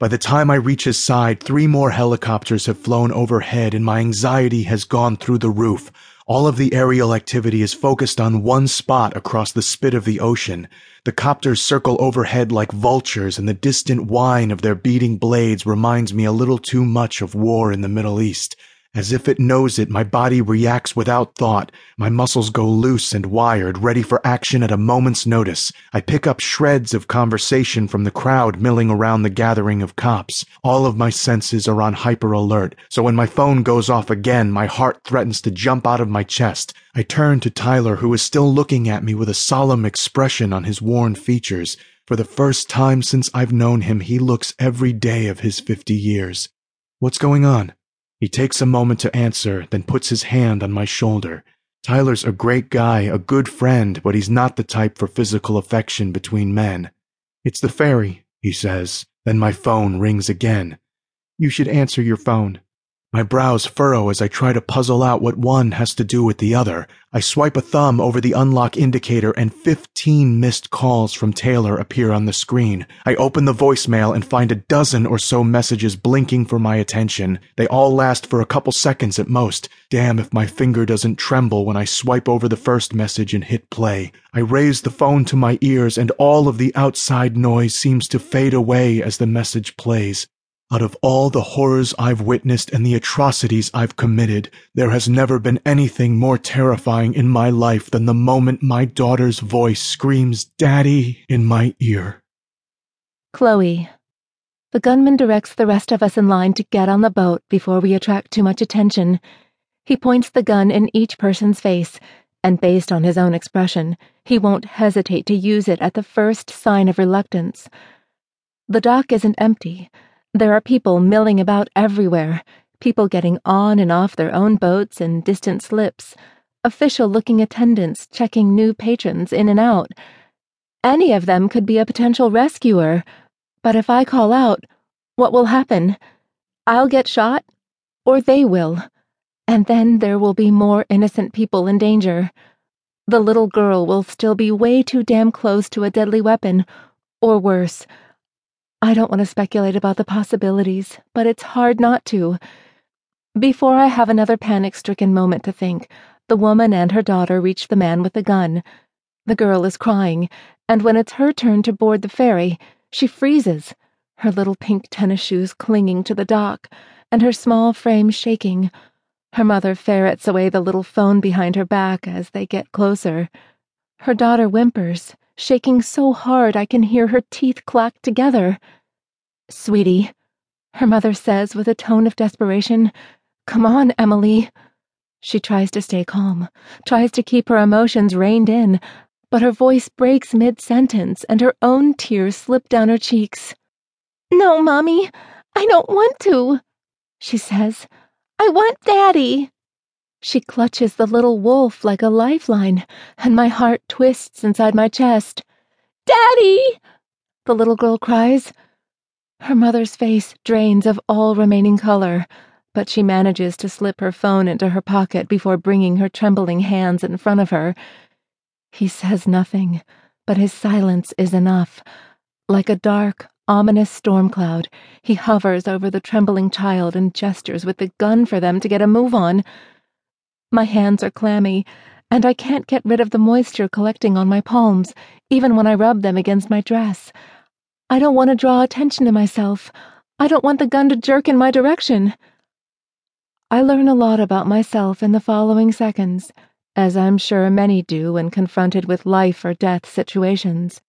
By the time I reach his side, three more helicopters have flown overhead and my anxiety has gone through the roof. All of the aerial activity is focused on one spot across the spit of the ocean. The copters circle overhead like vultures, and the distant whine of their beating blades reminds me a little too much of war in the Middle East. As if it knows it, my body reacts without thought. My muscles go loose and wired, ready for action at a moment's notice. I pick up shreds of conversation from the crowd milling around the gathering of cops. All of my senses are on hyper alert, so when my phone goes off again, my heart threatens to jump out of my chest. I turn to Tyler, who is still looking at me with a solemn expression on his worn features. For the first time since I've known him, he looks every day of his fifty years. What's going on? He takes a moment to answer, then puts his hand on my shoulder. Tyler's a great guy, a good friend, but he's not the type for physical affection between men. It's the ferry, he says. Then my phone rings again. You should answer your phone. My brows furrow as I try to puzzle out what one has to do with the other. I swipe a thumb over the unlock indicator and 15 missed calls from Taylor appear on the screen. I open the voicemail and find a dozen or so messages blinking for my attention. They all last for a couple seconds at most. Damn if my finger doesn't tremble when I swipe over the first message and hit play. I raise the phone to my ears and all of the outside noise seems to fade away as the message plays. Out of all the horrors I've witnessed and the atrocities I've committed, there has never been anything more terrifying in my life than the moment my daughter's voice screams, Daddy, in my ear. Chloe. The gunman directs the rest of us in line to get on the boat before we attract too much attention. He points the gun in each person's face, and based on his own expression, he won't hesitate to use it at the first sign of reluctance. The dock isn't empty. There are people milling about everywhere, people getting on and off their own boats and distant slips, official looking attendants checking new patrons in and out. Any of them could be a potential rescuer, but if I call out, what will happen? I'll get shot, or they will, and then there will be more innocent people in danger. The little girl will still be way too damn close to a deadly weapon, or worse I don't want to speculate about the possibilities, but it's hard not to. Before I have another panic stricken moment to think, the woman and her daughter reach the man with the gun. The girl is crying, and when it's her turn to board the ferry, she freezes, her little pink tennis shoes clinging to the dock, and her small frame shaking. Her mother ferrets away the little phone behind her back as they get closer. Her daughter whimpers shaking so hard I can hear her teeth clack together. Sweetie, her mother says with a tone of desperation, come on, Emily. She tries to stay calm, tries to keep her emotions reined in, but her voice breaks mid sentence and her own tears slip down her cheeks. No, Mommy, I don't want to, she says. I want Daddy. She clutches the little wolf like a lifeline, and my heart twists inside my chest. Daddy! The little girl cries. Her mother's face drains of all remaining color, but she manages to slip her phone into her pocket before bringing her trembling hands in front of her. He says nothing, but his silence is enough. Like a dark, ominous storm cloud, he hovers over the trembling child and gestures with the gun for them to get a move on. My hands are clammy, and I can't get rid of the moisture collecting on my palms, even when I rub them against my dress. I don't want to draw attention to myself. I don't want the gun to jerk in my direction. I learn a lot about myself in the following seconds, as I'm sure many do when confronted with life or death situations.